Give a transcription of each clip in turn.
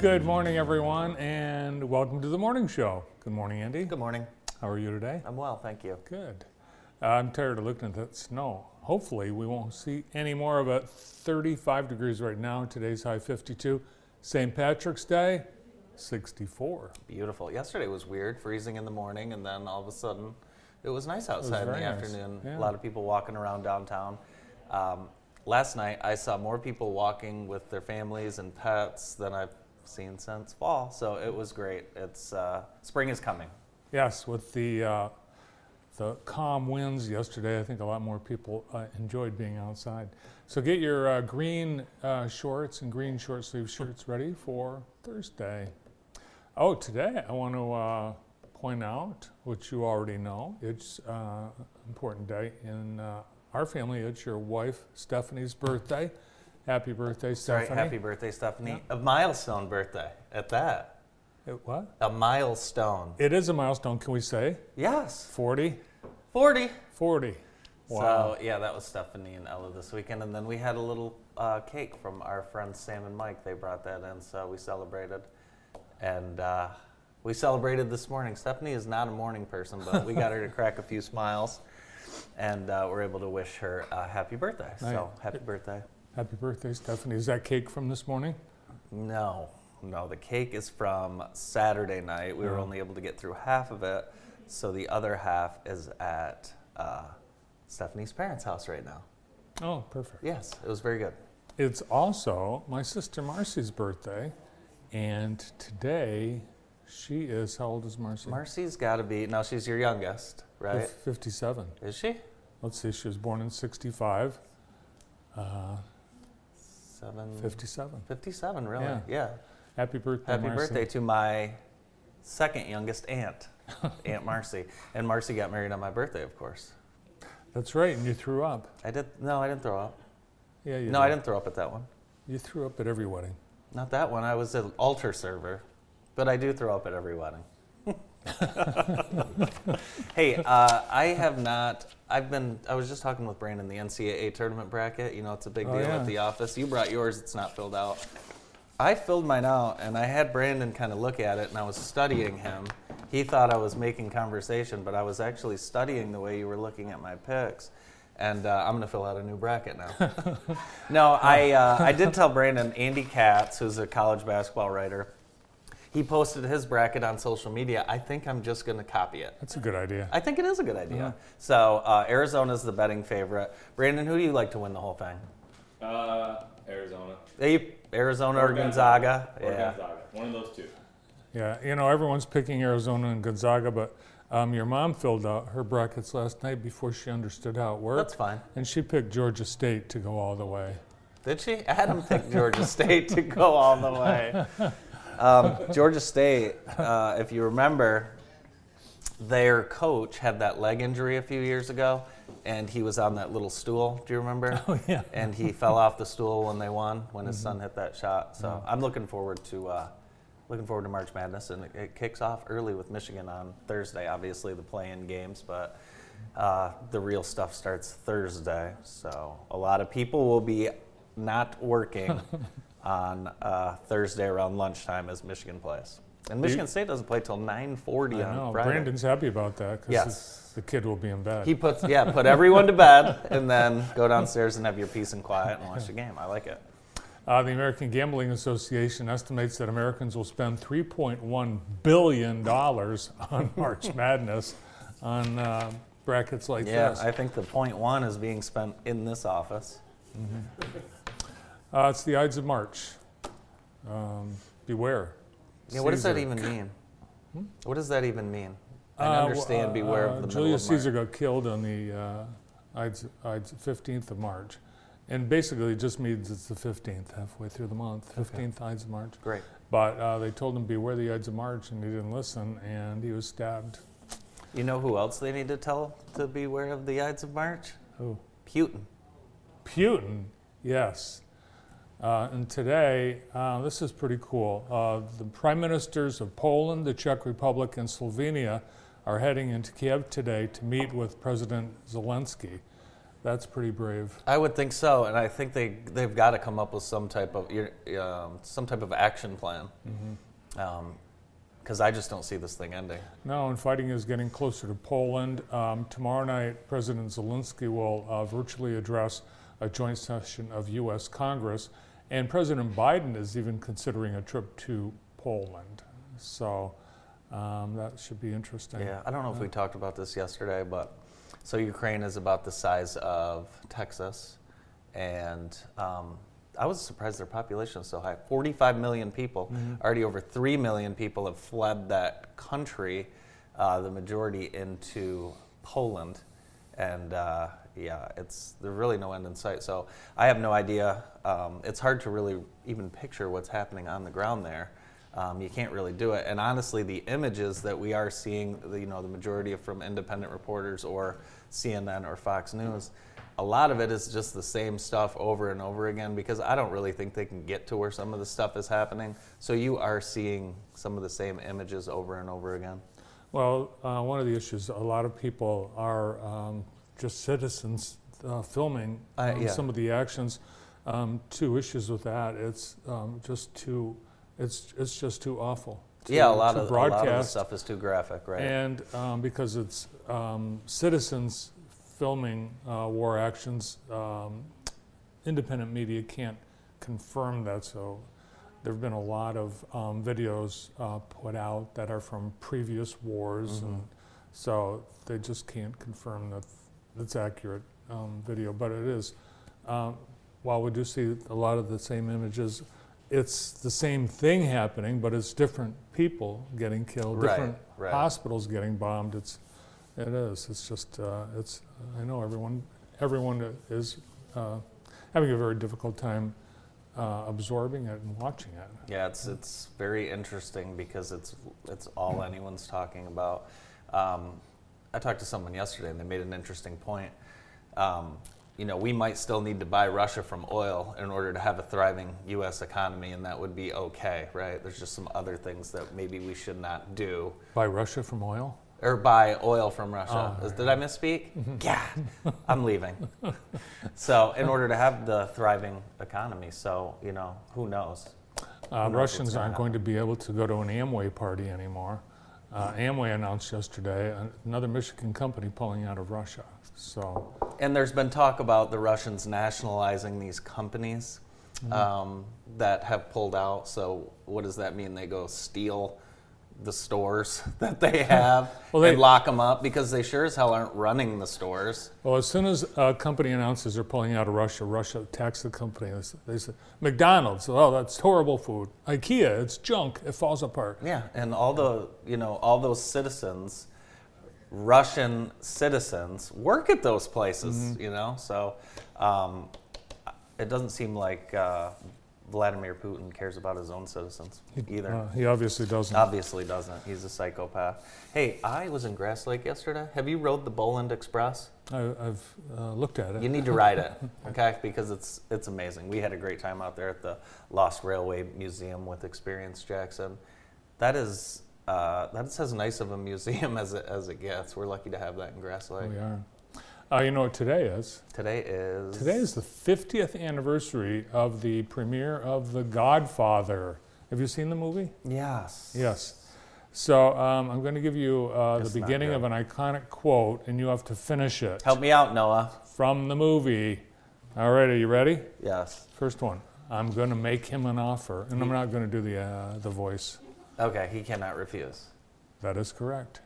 Good morning, everyone, and welcome to the morning show. Good morning, Andy. Good morning. How are you today? I'm well, thank you. Good. Uh, I'm tired of looking at that snow. Hopefully, we won't see any more of it. 35 degrees right now. Today's high 52. St. Patrick's Day, 64. Beautiful. Yesterday was weird, freezing in the morning, and then all of a sudden it was nice outside in the nice. afternoon. Yeah. A lot of people walking around downtown. Um, last night I saw more people walking with their families and pets than I've seen since fall, so it was great. It's uh, spring is coming. Yes, with the uh, the calm winds yesterday, I think a lot more people uh, enjoyed being outside. So get your uh, green uh, shorts and green short sleeve shirts ready for Thursday. Oh, today I want to uh, point out, which you already know, it's an important day in our family. It's your wife Stephanie's birthday. Happy birthday, Stephanie! happy birthday, Stephanie. A milestone birthday at that. It, what? A milestone. It is a milestone. Can we say Yes, 40? 40. 40. Wow. So yeah, that was Stephanie and Ella this weekend, and then we had a little uh, cake from our friends Sam and Mike. They brought that in, so we celebrated, and uh, we celebrated this morning. Stephanie is not a morning person, but we got her to crack a few smiles, and uh, we're able to wish her a happy birthday. So happy birthday! Happy birthday, Stephanie. Is that cake from this morning? No, no, the cake is from Saturday night. We were Oh. only able to get through half of it, so the other half is at uh, Stephanie's parents' house right now. Oh, perfect. Yes, it was very good. It's also my sister Marcy's birthday, and today she is, how old is Marcy? Marcy's got to be now. She's your youngest, right? 57. Is she? Let's see, she was born in 65. Uh, Seven. 57. 57, really? Yeah. Yeah. Happy birthday, Happy Marcy. birthday to my second youngest aunt, Aunt Marcy. And Marcy got married on my birthday, of course. That's right, and you threw up. I did. No, I didn't throw up. Yeah, you no, did. I didn't throw up at that one. You threw up at every wedding. Not that one. I was an altar server, but I do throw up at every wedding. hey, uh, I have not. I've been. I was just talking with Brandon the NCAA tournament bracket. You know, it's a big Oh, deal yeah. at the office. You brought yours. It's not filled out. I filled mine out, and I had Brandon kind of look at it, and I was studying him. He thought I was making conversation, but I was actually studying the way you were looking at my picks. And uh, I'm going to fill out a new bracket now. no, I, uh, I did tell Brandon, Andy Katz, who's a college basketball writer, he posted his bracket on social media. I think I'm just going to copy it. That's a good idea. I think it is a good idea. Yeah. So uh, Arizona's the betting favorite. Brandon, who do you like to win the whole thing? Uh, Arizona. Hey, Arizona or, Gonzaga? Or yeah. Gonzaga. One of those two. Yeah, you know, everyone's picking Arizona and Gonzaga, but um, your mom filled out her brackets last night before she understood how it worked. That's fine. And she picked Georgia State to go all the way. Did she? Adam picked Georgia State to go all the way. Um, Georgia State, uh, if you remember, their coach had that leg injury a few years ago, and he was on that little stool. Do you remember? Oh, yeah. And he fell off the stool when they won, when his son hit that shot. So I'm looking forward to uh, looking forward to March Madness, and it, it kicks off early with Michigan on Thursday. Obviously, the play-in games, but uh, the real stuff starts Thursday. So a lot of people will be not working on uh, Thursday around lunchtime as Michigan plays. And Michigan State doesn't play till 9:40 I on know. Friday. Brandon's happy about that because Yes. the, kid will be in bed. He puts yeah, put everyone to bed, and then go downstairs and have your peace and quiet and watch the game. I like it. Uh, the American Gambling Association estimates that Americans will spend $3.1 billion on March Madness on uh, brackets like Yeah, this. Yeah, I think the point one is being spent in this office. Uh, it's the Ides of March. Um, beware. Yeah, what does that even mean? What does that even mean? I Uh, understand. uh, beware uh, of the Julius of Caesar got killed on the uh, Ides, Ides 15th of March. And basically, it just means it's the 15th, halfway through the month, 15th Ides of March. March. Great. But uh, they told him, beware the Ides of March, and he didn't listen, and he was stabbed. You know who else they need to tell to beware of the Ides of March? Who? Putin. Putin, yes. Uh, and today, uh, this is pretty cool. Uh, the prime ministers of Poland, the Czech Republic, and Slovenia are heading into Kiev today to meet with President Zelensky. That's pretty brave. I would think so, and I think they they've got to come up with some type of um, some type of action plan. Because I just don't see this thing ending. No, and fighting is getting closer to Poland. Um, tomorrow night, President Zelensky will uh, virtually address a joint session of U.S. Congress, and President Biden is even considering a trip to Poland. So um, that should be interesting. Yeah, I don't know if we talked about this yesterday, but so Ukraine is about the size of Texas, and um, I was surprised their population is so high. 45 million people. Already over 3 million people have fled that country, uh, the majority into Poland. And uh, yeah, it's there's really no end in sight. So I have no idea. Um, it's hard to really even picture what's happening on the ground there. Um, you can't really do it. And honestly, the images that we are seeing, you know, the majority of from independent reporters or CNN or Fox News, a lot of it is just the same stuff over and over again because I don't really think they can get to where some of the stuff is happening. So you are seeing some of the same images over and over again. Well, uh, one of the issues, a lot of people are um, just citizens uh, filming um, yeah. some of the actions. Um, two issues with that. It's um, just too, it's it's just too awful. To, yeah, a lot to of a lot of the broadcast. stuff is too graphic, right? And um, because it's um, citizens filming uh, war actions, um, independent media can't confirm that. So there have been a lot of um, videos uh, put out that are from previous wars, and so they just can't confirm that it's accurate um, video. But it is. Um, while we do see a lot of the same images, it's the same thing happening, but it's different people getting killed, Right, different right. hospitals getting bombed. It's it is. It's just uh, it's. I know everyone everyone is uh, having a very difficult time uh, absorbing it and watching it. Yeah, it's it's very interesting because it's it's all anyone's talking about. Um, I talked to someone yesterday and they made an interesting point. Um, you know, we might still need to buy Russia from oil in order to have a thriving U.S. economy, and that would be okay, right? There's just some other things that maybe we should not do, Buy Russia from oil. or buy oil from Russia. Oh, Is- Did I misspeak? Yeah, I'm leaving. so, in order to have the thriving economy, so you know, who knows? Uh, knows Russians aren't going to be able to go to an Amway party anymore. Uh, Amway announced yesterday another Michigan company pulling out of Russia. So And there's been talk about the Russians nationalizing these companies Mm-hmm. um, that have pulled out. So what does that mean? They go steal the stores that they have Well, they- and lock them up because they sure as hell aren't running the stores. Well, as soon as a company announces they're pulling out of Russia, Russia attacks the company. They say, McDonald's, oh, that's horrible food. IKEA, it's junk, it falls apart. Yeah, and all the you know all those citizens, Russian citizens, work at those places. Mm-hmm. You know, so um, it doesn't seem like uh, Vladimir Putin cares about his own citizens either. Uh, he obviously doesn't. Obviously doesn't. He's a psychopath. Hey, I was in Grass Lake yesterday. Have you rode the Boland Express? I, I've uh, looked at it. You need to ride it, okay? Because it's it's amazing. We had a great time out there at the Lost Railway Museum with Experience Jackson. That is uh, that's as nice of a museum as it, as it gets. We're lucky to have that in Grass Lake. we are. Uh, you know what today is? Today is Today is the 50th anniversary of the premiere of The Godfather. Have you seen the movie? yes Yes. So um, I'm going to give you uh, the It's not beginning of an iconic quote, and you have to finish it Help me out, Noah. from the movie. All right, are you ready? Yes. First one. I'm going to make him an offer, and I'm not going to do the uh, the voice. Okay, he cannot refuse. That is correct.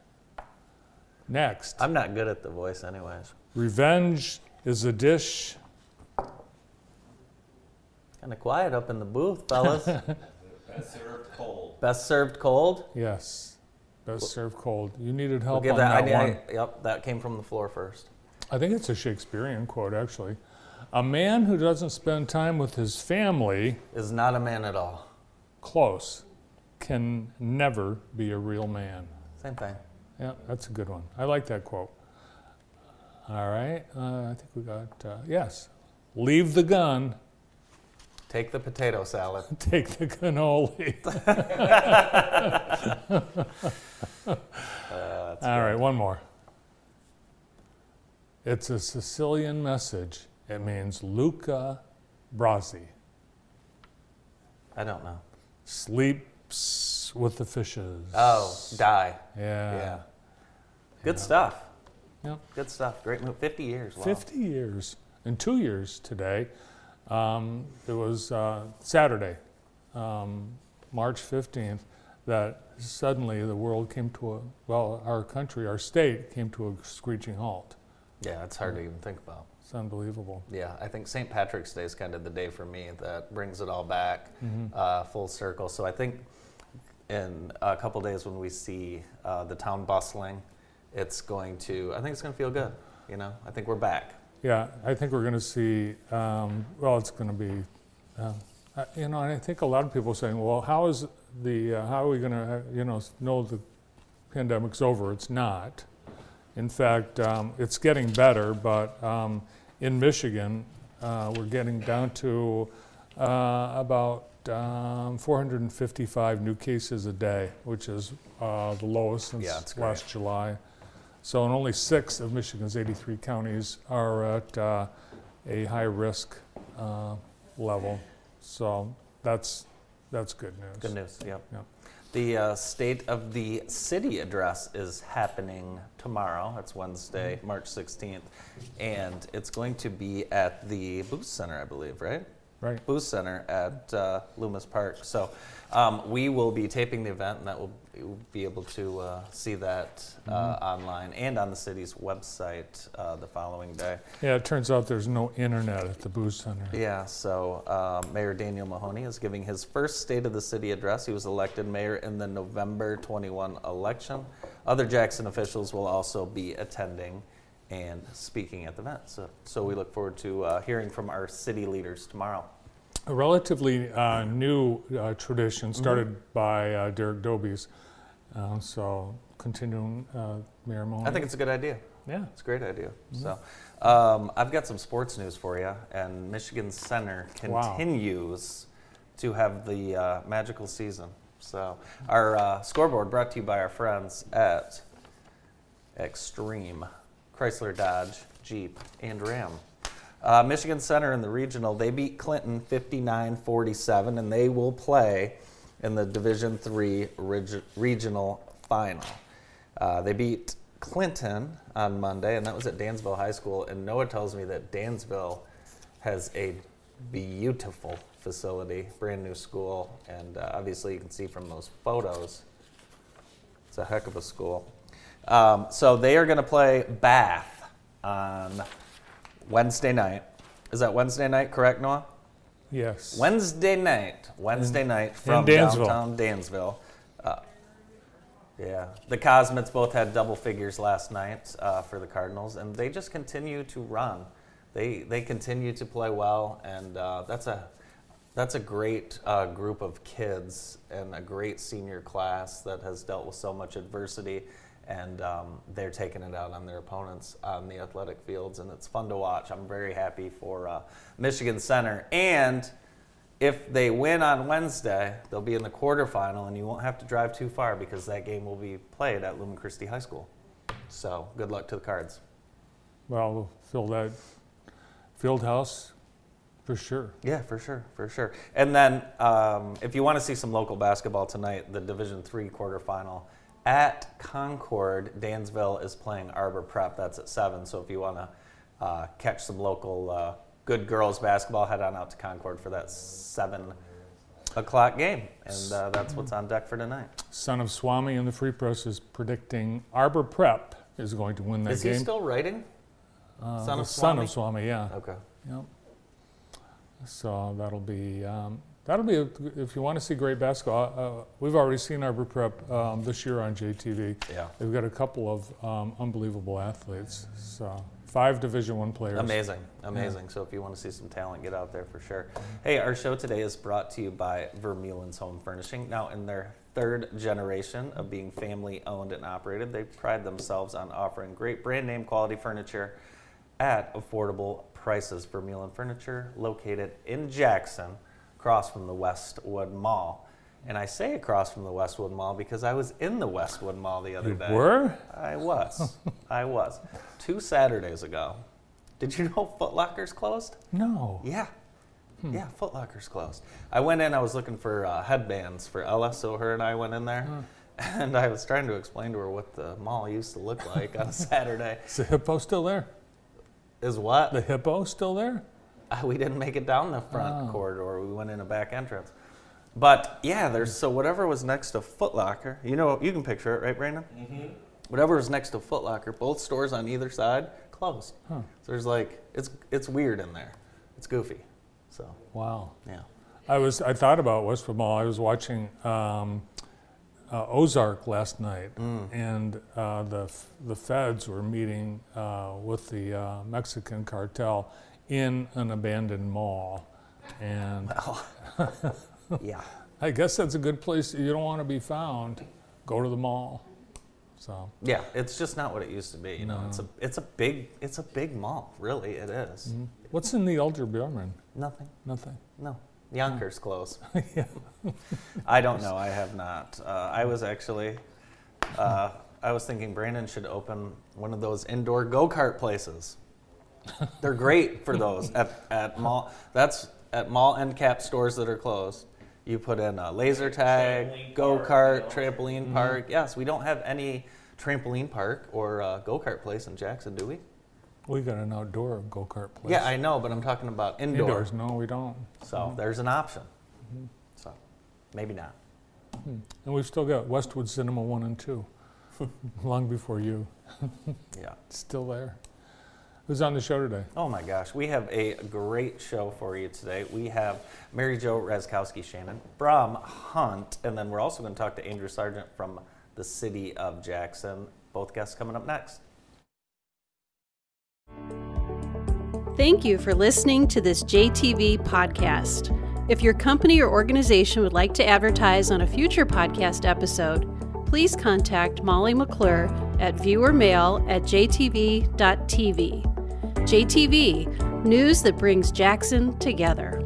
Next, I'm not good at the voice, anyways. Revenge is a dish. Kind of quiet up in the booth, fellas. Best served cold. Best served cold. Yes, best served cold. You needed We'll help give on that. that, I, one. I, yep, that came from the floor first. I think it's a Shakespearean quote, actually. A man who doesn't spend time with his family, Is not a man at all. close, can never be a real man. Same thing. Yeah, that's a good one. I like that quote. All right, uh, I think we got, uh, yes. Leave the gun, Take the potato salad. take the cannoli. Uh, that's All right, one more. It's a Sicilian message. It means Luca Brasi I don't know. sleeps with the fishes. Oh, die. yeah. Yeah. Good stuff. Yep. Good stuff. Great move. 50 years. Wow. 50 years. In two years today, um, it was uh, Saturday, um, March 15th, that suddenly the world came to a, well, our country, our state came to a screeching halt. Yeah, it's hard to even think about. It's unbelievable. Yeah, I think St. Patrick's Day is kind of the day for me that brings it all back Mhm. uh, full circle. So I think in a couple days when we see uh, the town bustling, it's going to, I think it's going to feel good. You know, I think we're back. Yeah, I think we're going to see, um, well, it's going to be, um, uh, you know, and I think a lot of people are saying, well, how is the, uh, how are we going to, you know, know the pandemic's over? It's not. In fact, um, it's getting better, but um, in Michigan, uh, we're getting down to uh, about um, 455 new cases a day, which is uh, the lowest since Yeah, last July. So, and only six of Michigan's 83 counties are at uh, a high risk uh, level. So that's that's good news. Good news. Yep. The uh, State of the City address is happening tomorrow. That's Wednesday, Mm-hmm. March 16th. And it's going to be at the Booth Center, I believe, right? Right. Booth Center at uh, Loomis Park. So um, we will be taping the event, and that will you'll be able to uh, see that uh, online and on the city's website uh, the following day. Yeah, it turns out there's no internet at the Booth Center. Yeah, so uh, Mayor Daniel Mahoney is giving his first State of the City address. He was elected mayor in the November 21 election. Other Jackson officials will also be attending and speaking at the event. So, so we look forward to uh, hearing from our city leaders tomorrow. A relatively uh, new uh, tradition started by uh, Derek Dobies. Uh, so continuing uh, Mayor Mahoney. I think it's a good idea. yeah. It's a great idea. So, um, I've got some sports news for you, and Michigan Center Wow. continues to have the uh, magical season. So, our uh, scoreboard brought to you by our friends at Extreme Chrysler, Dodge, Jeep, and Ram. Uh, Michigan Center in the regional, they beat Clinton 59-47, and they will play in the Division Three reg- regional final. Uh, they beat Clinton on Monday, and that was at Dansville High School. And Noah tells me that Dansville has a beautiful facility, brand new school, and uh, obviously you can see from those photos, it's a heck of a school. Um, so they are going to play Bath on Wednesday night. Is that Wednesday night, correct, Noah? Yes. Wednesday night. Wednesday night from Dansville. downtown Dansville. Uh, yeah, the Cosmets both had double figures last night uh, for the Cardinals, and they just continue to run. They they continue to play well, and uh, that's a that's a great uh, group of kids and a great senior class that has dealt with so much adversity, and um, they're taking it out on their opponents on the athletic fields, and it's fun to watch. I'm very happy for uh, Michigan Center, and if they win on Wednesday, they'll be in the quarterfinal, and you won't have to drive too far because that game will be played at Lumen Christi High School. So good luck to the Cards. Well, we'll fill that field house for sure. Yeah, for sure, for sure. And then um, if you want to see some local basketball tonight, the Division Three quarterfinal at Concord, Dansville is playing Arbor Prep. That's at seven. So if you want to uh, catch some local uh, good girls basketball, head on out to Concord for that seven o'clock game, and uh, that's what's on deck for tonight. Son of Swami in the Free Press is predicting Arbor Prep is going to win that Is game. Is he still writing? Uh, Son of Son Swami? of Swami, yeah. Okay. Yep. So that'll be um, that'll be a, if you want to see great basketball. Uh, we've already seen Arbor Prep um, this year on JTV. Yeah. They've got a couple of um, unbelievable athletes. So five Division One players. Amazing, amazing. So if you want to see some talent, get out there for sure. Hey, our show today is brought to you by Vermeulen's Home Furnishing. Now, in their third generation of being family owned and operated, they pride themselves on offering great brand name quality furniture at affordable prices. Vermeulen Furniture, located in Jackson, across from the Westwood Mall. And I say across from the Westwood Mall because I was in the Westwood Mall the other You day. were? I was. I was. Two Saturdays ago. Did you know Foot Locker's closed? No. Yeah. Yeah, Foot Locker's closed. I went in, I was looking for uh, headbands for Ella, so her and I went in there. And I was trying to explain to her what the mall used to look like on a Saturday. Is the hippo still there? Is what? The hippo still there? Uh, we didn't make it down the front Oh. corridor. We went in a back entrance. But yeah, there's so whatever was next to Foot Locker, you know, you can picture it, right, Brandon? Mm-hmm. Whatever was next to Foot Locker, both stores on either side closed. Huh. So there's like it's it's weird in there. It's goofy. So Wow. yeah. I was. I thought about Westwood Mall. I was watching um, uh, Ozark last night, and uh, the the feds were meeting uh, with the uh, Mexican cartel in an abandoned mall, and Yeah. I guess that's a good place. You don't want to be found. Go to the mall. So Yeah, it's just not what it used to be. You know, it's a it's a big it's a big mall. Really, it is. Mm-hmm. what's in the Elder Beerman? Nothing. Nothing. No. Younkers close. yeah. I don't know. I have not. Uh, I was actually, uh, I was thinking Brandon should open one of those indoor go kart places. They're great for those at, at mall. That's at mall end cap stores that are closed. You put in a laser tag, Trampoline go park, kart, you know. trampoline mm-hmm. park. Yes, we don't have any trampoline park or uh, go kart place in Jackson, do we? We got an outdoor go kart place. Yeah, I know, but I'm talking about indoor. Indoors? No, we don't. So mm-hmm. there's an option. Mm-hmm. So maybe not. Hmm. And we've still got Westwood Cinema One and Two, long before you. Yeah. Still there. Who's on the show today? Oh my gosh, we have a great show for you today. We have Mary Jo Razkowski Shannon from Hunt, and then we're also going to talk to Andrew Sargent from the city of Jackson. Both guests coming up next. Thank you for listening to this JTV podcast. If your company or organization would like to advertise on a future podcast episode, please contact Molly McClure at viewermail at jtv.tv. JTV, news that brings Jackson together.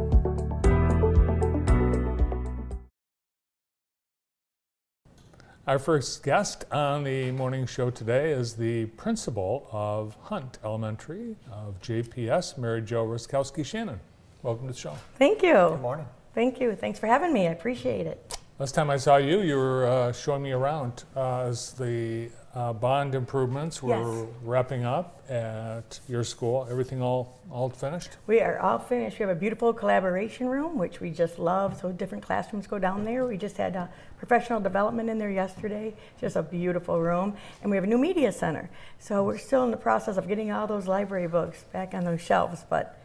Our first guest on the morning show today is the principal of Hunt Elementary of JPS, Mary Jo Ruskowski Shannon. Welcome to the show. Thank you. Good morning. Thank you. Thanks for having me. I appreciate it. Last time I saw you, you were uh, showing me around uh, as the uh, bond improvements were Yes. wrapping up at your school. Everything all all finished? We are all finished. We have a beautiful collaboration room, which we just love. So different classrooms go down there. We just had uh, professional development in there yesterday. Just a beautiful room. And we have a new media center. So we're still in the process of getting all those library books back on those shelves, but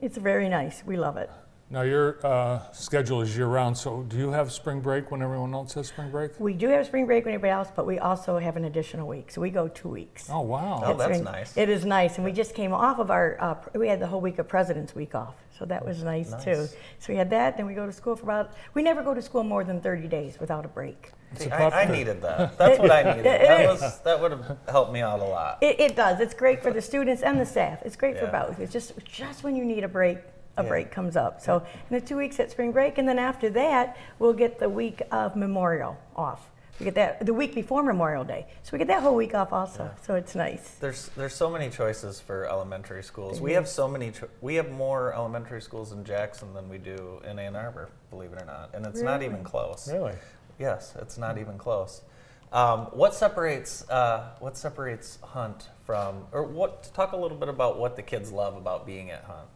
it's very nice. We love it. Now your uh, schedule is year round. So do you have spring break when everyone else has spring break? We do have spring break when everybody else, but we also have an additional week. So we go two weeks. Oh wow! Oh, It's that's very- nice. It is nice, and we just came off of our. Uh, we had the whole week of President's Week off, so that was nice, too. So we had that. Then we go to school for about. We never go to school more than 30 days without a break. See, a I, tough I needed that. That's what I needed. That was that would have helped me out a lot. It, it does. It's great for the students and the staff. It's great for both. It's just just when you need a break, a Yeah. break comes up. So in the two weeks at spring break, and then after that, we'll get the week of Memorial off. We get that the week before Memorial Day, so we get that whole week off also. So it's nice. There's there's so many choices for elementary schools. We have so many. Cho- we have more elementary schools in Jackson than we do in Ann Arbor. Believe it or not, and it's not even close. Really? Yes, it's not even close. Um, what separates uh, what separates Hunt from, or what? Talk a little bit about what the kids love about being at Hunt.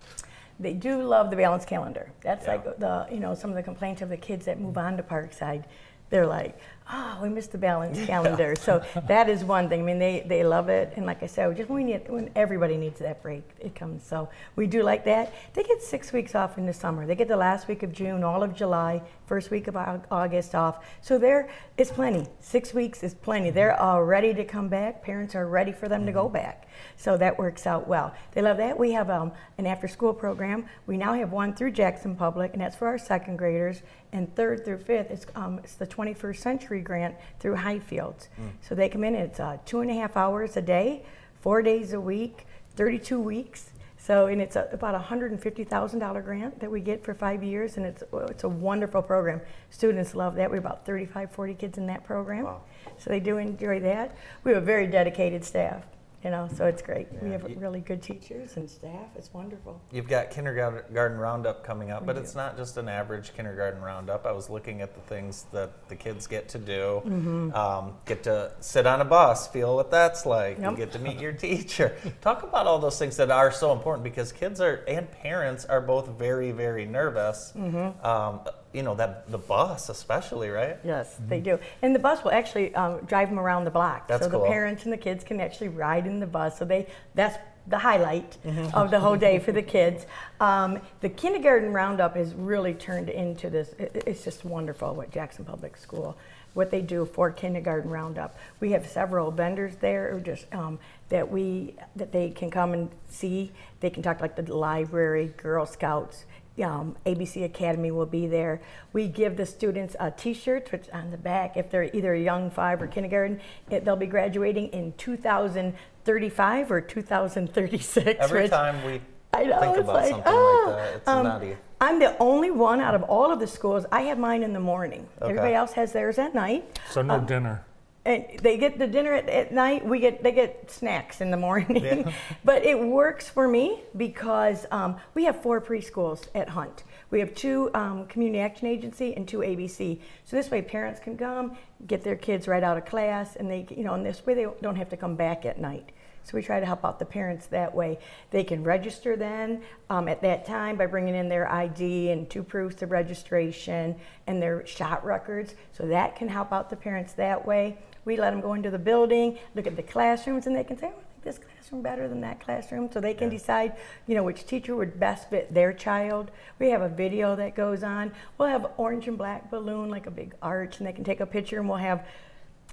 They do love the balanced calendar. That's Yeah. like the you know some of the complaints of the kids that move on to Parkside. They're like, oh, we missed the balance calendar. So that is one thing. I mean, they, they love it, and like I said, just when we need when everybody needs that break, it comes. So we do like that. They get six weeks off in the summer. They get the last week of June, all of July, first week of August off. So they're it's plenty. Six weeks is plenty. They're all ready to come back. Parents are ready for them to go back. So that works out well. They love that. We have um, an after school program. We now have one through Jackson Public, and that's for our second graders. And third through fifth, it's, um, it's the 21st Century Grant through Highfields. So they come in, it's uh, two and a half hours a day, four days a week, 32 weeks. So, and it's a, about a $150,000 grant that we get for five years, and it's, it's a wonderful program. Students love that. We have about 35, 40 kids in that program. Wow. So they do enjoy that. We have a very dedicated staff, you know, so it's great. We have you- really good teachers and staff. It's wonderful. You've got kindergarten roundup coming up, We but do. it's not just an average kindergarten roundup. I was looking at the things that the kids get to do. Mm-hmm. Um, get to sit on a bus, feel what that's like. You Yep. get to meet your teacher. Talk about all those things that are so important because kids are and parents are both very, very nervous. Mm-hmm. Um, you know that the bus, especially, right? Yes, they do. And the bus will actually um, drive them around the block. That's so cool. the parents and the kids can actually ride in the bus. So they that's the highlight Mm-hmm. of the whole day for the kids. Um, the kindergarten roundup has really turned into this. it- it's just wonderful what Jackson Public School, what they do for kindergarten roundup. We have several vendors there, just um, that we that they can come and see. They can talk like the library, Girl Scouts um, ABC Academy will be there. We give the students uh, T-shirts, which on the back, if they're either a young five or kindergarten, it, they'll be graduating in 2035 or 2036. Every which- time we I know, think it's about like, something oh, like that, it's um, nutty. I'm the only one out of all of the schools. I have mine in the morning. Okay. Everybody else has theirs at night. So no dinner. And they get the dinner at, at night. We get they get snacks in the morning. Yeah. but it works for me because um, we have four preschools at Hunt. We have two um, community action agency and two ABC. So this way, parents can come get their kids right out of class, and they you know, and this way they don't have to come back at night. So we try to help out the parents that way. They can register then um, at that time by bringing in their ID and two proofs of registration and their shot records. So that can help out the parents that way. We let them go into the building, look at the classrooms, and they can say, oh, I like this classroom better than that classroom. So they can decide, you know, which teacher would best fit their child. We have a video that goes on. We'll have orange and black balloon, like a big arch, and they can take a picture, and we'll have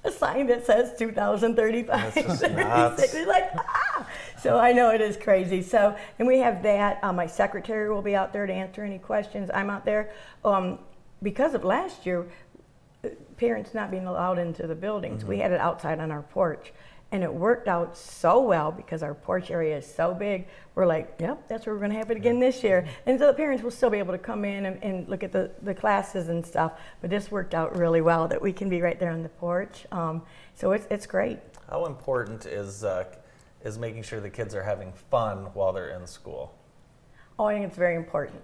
a sign that says 2035. That's just nuts. Like, ah! So I know it is crazy. So, and we have that. Uh, my secretary will be out there to answer any questions. I'm out there. Um, because of last year, parents not being allowed into the buildings, we had it outside on our porch. And it worked out so well because our porch area is so big. We're like, yep, that's where we're going to have it again this year. And so the parents will still be able to come in and, and look at the, the classes and stuff. But this worked out really well that we can be right there on the porch. Um, so it's, it's great. How important is uh, is making sure the kids are having fun while they're in school? Oh, I think it's very important.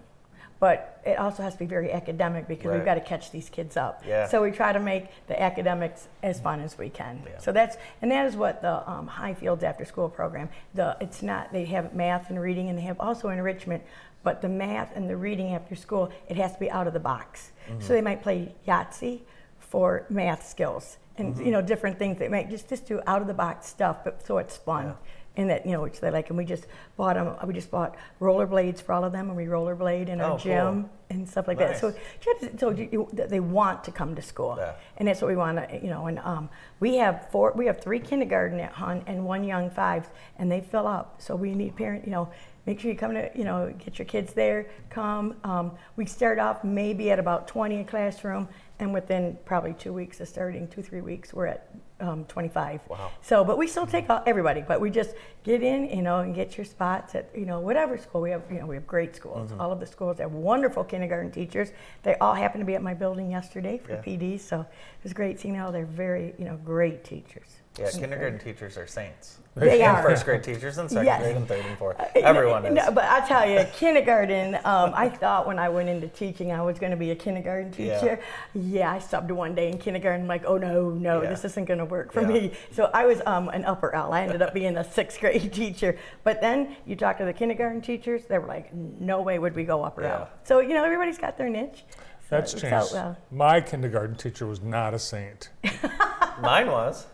But it also has to be very academic because Right. we've got to catch these kids up. Yeah. So we try to make the academics as fun as we can. Yeah. So that's and that is what the um, Highfields After School program. The it's not they have math and reading and they have also enrichment, but the math and the reading after school it has to be out of the box. Mm-hmm. So they might play Yahtzee for math skills and Mm-hmm. you know different things. They might just just do out of the box stuff, but so it's fun. Yeah. And that you know, which they like, and we just bought them. We just bought rollerblades for all of them, and we rollerblade in Oh, our cool. gym and stuff like that. So, Nice. to- so you, you- they want to come to school, Yeah. and that's what we want to, you know. And um, we have four, we have three kindergarten at Hunt and one young five and they fill up. So we need parent, you know, make sure you come to, you know, get your kids there. Come. Um, we start off maybe at about 20 a classroom, and within probably two weeks of starting, two three weeks, we're at um, 25. Wow. So, but we still take all, everybody, but we just get in, you know, and get your spots at, you know, whatever school. We have, you know, we have great schools. Mm-hmm. All of the schools have wonderful kindergarten teachers. They all happened to be at my building yesterday for Yeah. PD, so it was great seeing how they're very, you know, great teachers. Yeah, kindergarten teachers are saints. They and are. first grade teachers and second Yes. grade and third and fourth. Uh, Everyone no, is. no, but I tell you, kindergarten. Um, I thought when I went into teaching, I was going to be a kindergarten teacher. Yeah, yeah, I subbed one day in kindergarten. I'm like, oh no, no, Yeah. this isn't going to work for Yeah. me. So I was um, an upper L. I ended up being a sixth grade teacher. But then you talk to the kindergarten teachers, they were like, no way would we go upper Yeah. L. So you know, everybody's got their niche. So That's it changed. well. My kindergarten teacher was not a saint. Mine was.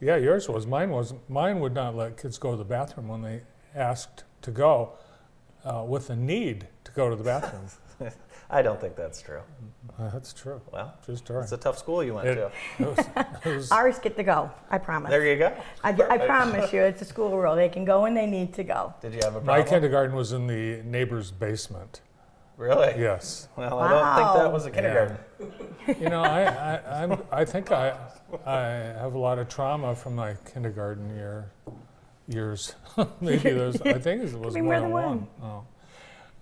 Yeah, yours was. Mine wasn't. Mine would not let kids go to the bathroom when they asked to go, uh, with a need to go to the bathroom. I don't think that's true. Uh, that's true. Well, True story. it's a tough school you went It, to. it was, it was- Ours get to go. I promise. There you go. I, I promise you, it's a school rule. They can go when they need to go. Did you have a problem? my kindergarten was in the neighbor's basement. Really? Yes. Well, I don't think that was a kindergarten. You know, I, I, I'm, I think I, I have a lot of trauma from my kindergarten year, years. Maybe there's, I think it was more than one. Oh.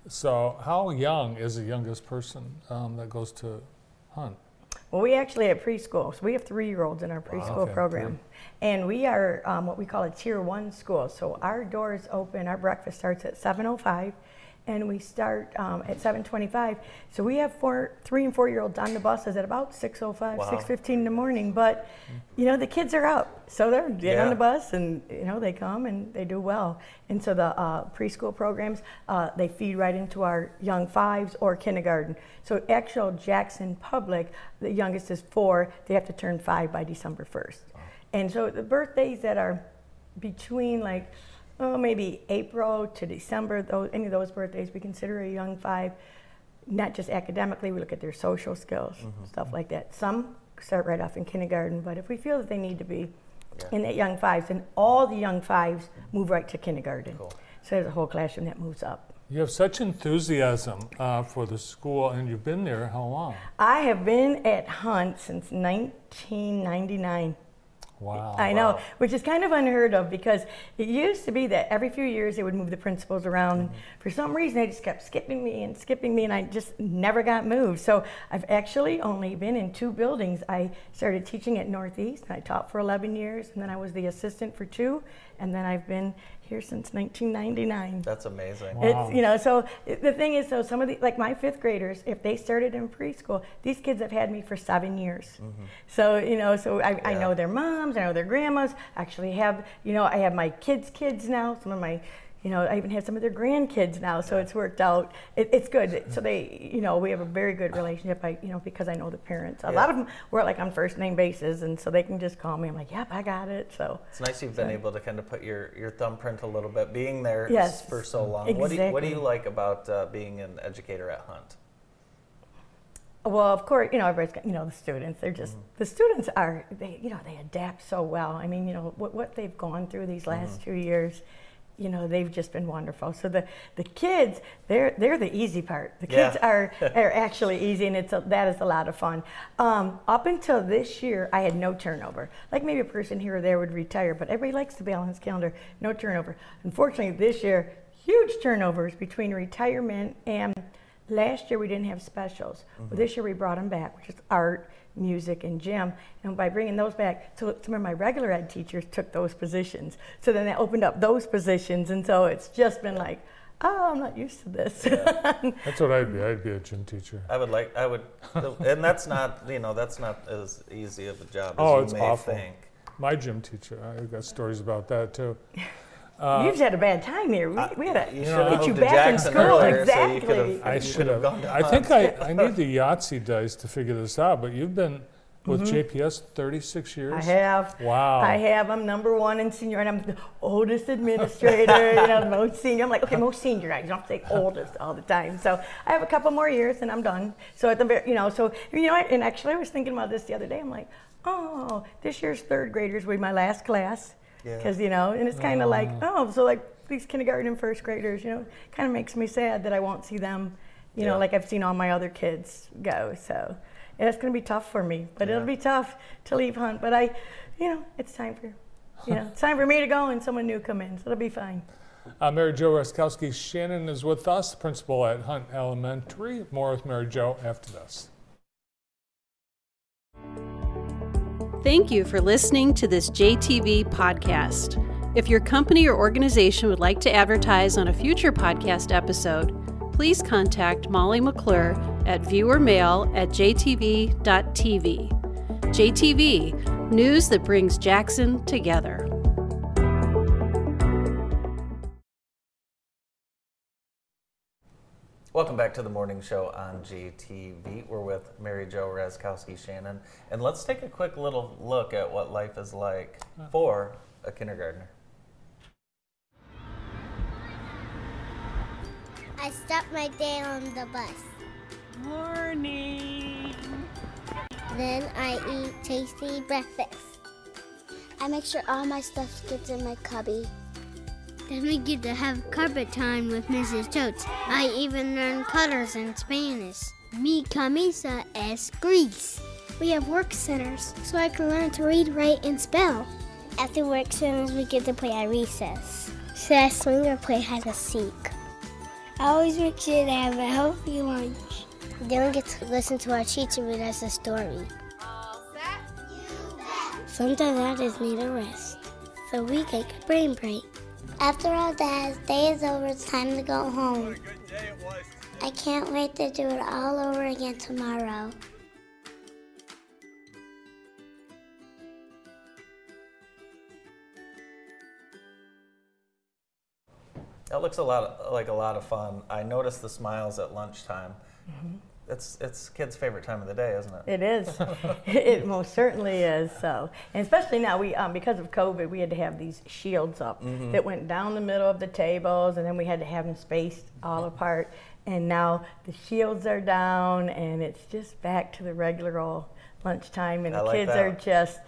So, how young is the youngest person um, that goes to hunt? Well, we actually have preschool. So we have three-year-olds in our preschool Okay, program, and we are um, what we call a tier one school. So our doors open. Our breakfast starts at 7:05, and we start um, at 7:25. So we have four, three and four-year-olds on the buses at about 6:05, Wow. 6:15 in the morning. But you know the kids are up, so they're getting on the bus, and you know they come and they do well. And so the uh, preschool programs uh, they feed right into our young fives or kindergarten. So actual Jackson Public, the youngest is four. They have to turn five by December 1st. And so the birthdays that are between like oh maybe April to December, those, any of those birthdays we consider a young five. Not just academically, we look at their social skills, stuff like that. Some start right off in kindergarten, but if we feel that they need to be Yeah. in that young fives, then all the young fives move right to kindergarten. Cool. So there's a whole classroom that moves up. You have such enthusiasm uh, for the school, and you've been there how long? I have been at Hunt since 1999. Wow. I know, wow. which is kind of unheard of because it used to be that every few years they would move the principals around. And for some reason, they just kept skipping me and skipping me, and I just never got moved. So I've actually only been in two buildings. I started teaching at Northeast, and I taught for 11 years, and then I was the assistant for two, and then I've been here since 1999. That's amazing. Wow. It's you know so the thing is though some of the like my fifth graders if they started in preschool these kids have had me for seven years so you know so I, I Mm-hmm. Know their moms I know their grandmas actually have you know I have my kids kids now some of my you know I even have some of their grandkids now so it's worked out it, it's good so they you know we have a very good relationship I you know because I know the parents a lot of them we're like on first name basis and so they can just call me I'm like yep I got it so It's nice you've been able to kind of put your, your thumbprint a little bit, being there Yes. for so long. What do you, what do you like about uh, being an educator at Hunt? Well, of course, you know, everybody's got, you know, the students, they're just, Mm-hmm. the students are, they, you know, they adapt so well. I mean, you know, what, what they've gone through these last Mm-hmm. two years, you know, they've just been wonderful. So the, the kids, they're, they're the easy part. The kids Yeah. are, are actually easy and it's a, that is a lot of fun. Um, up until this year, I had no turnover. Like maybe a person here or there would retire, but everybody likes the balance calendar, no turnover. Unfortunately, this year, huge turnovers between retirement and Last year we didn't have specials. Well, this year we brought them back, which is art, music, and gym. And by bringing those back, so some of my regular ed teachers took those positions. So then that opened up those positions, and so it's just been like, oh, I'm not used to this. That's what I'd be. I'd be a gym teacher. I would like, I would, and that's not, you know, that's not as easy of a job oh, as Oh, you it's may awful. think. My gym teacher, I've got stories about that too. You've had a bad time here. We, we had to should know, get you moved to back in school. earlier exactly. could have- I should have have. gone to I think I, I need the Yahtzee dice to figure this out, but you've been with JPS 36 years. Mm-hmm. I have. Wow. I have. I'm number one in senior, and I'm the oldest administrator. you know, the most senior. I'm like, okay, most senior. I don't say oldest all the time. So I have a couple more years, and I'm done. So at the very, you know, so you know, what, and actually, I was thinking about this the other day. I'm like, oh, this year's third graders will be my last class, Yeah. because you know, and it's kind of like, oh, so like these kindergarten and first graders, you know, kind of makes me sad that I won't see them, you Yeah. know, like I've seen all my other kids go. So. It's going to be tough for me, but Yeah. it'll be tough to leave Hunt. But I, you know, it's time for, you know, it's time for me to go and someone new come in, so it'll be fine. Uh, Mary Jo Raskowski Shannon is with us, principal at Hunt Elementary. More with Mary Jo after this. Thank you for listening to this JTV podcast. If your company or organization would like to advertise on a future podcast episode, please contact Molly McClure at viewermail at jtv.tv. JTV, news that brings Jackson together. Welcome back to the morning show on JTV. We're with Mary Jo Razkowski Shannon, and let's take a quick little look at what life is like for a kindergartner. I stopped my day on the bus. Morning. Then I eat tasty breakfast. I make sure all my stuff gets in my cubby. Then we get to have carpet time with Mrs. Totes. I even learn colors in Spanish. Mi camisa es gris. We have work centers, so I can learn to read, write, and spell. At the work, centers, we get to play at recess. Should I swing or play hide and seek? I always make sure to have a healthy lunch. Then we get to listen to our teacher read us a story. Sometimes I just need a rest. So we take a brain break. After all that, day is over, it's time to go home. I can't wait to do it all over again tomorrow. That looks a lot like a lot of fun. I noticed the smiles at lunchtime. Mm-hmm. It's it's kids' favorite time of the day, isn't it? It is. it most certainly is. So, and especially now, we um, because of COVID, we had to have these shields up that went down the middle of the tables, and then we had to have them spaced all apart. And now the shields are down, and it's just back to the regular old lunchtime, and I the like kids are just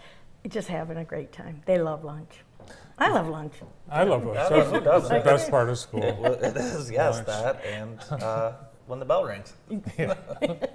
just having a great time. They love lunch. I love lunch. I love lunch. Yeah, So who it's doesn't? the best part of school. Well, it is, yes, Lunch. that and uh, when the bell rings.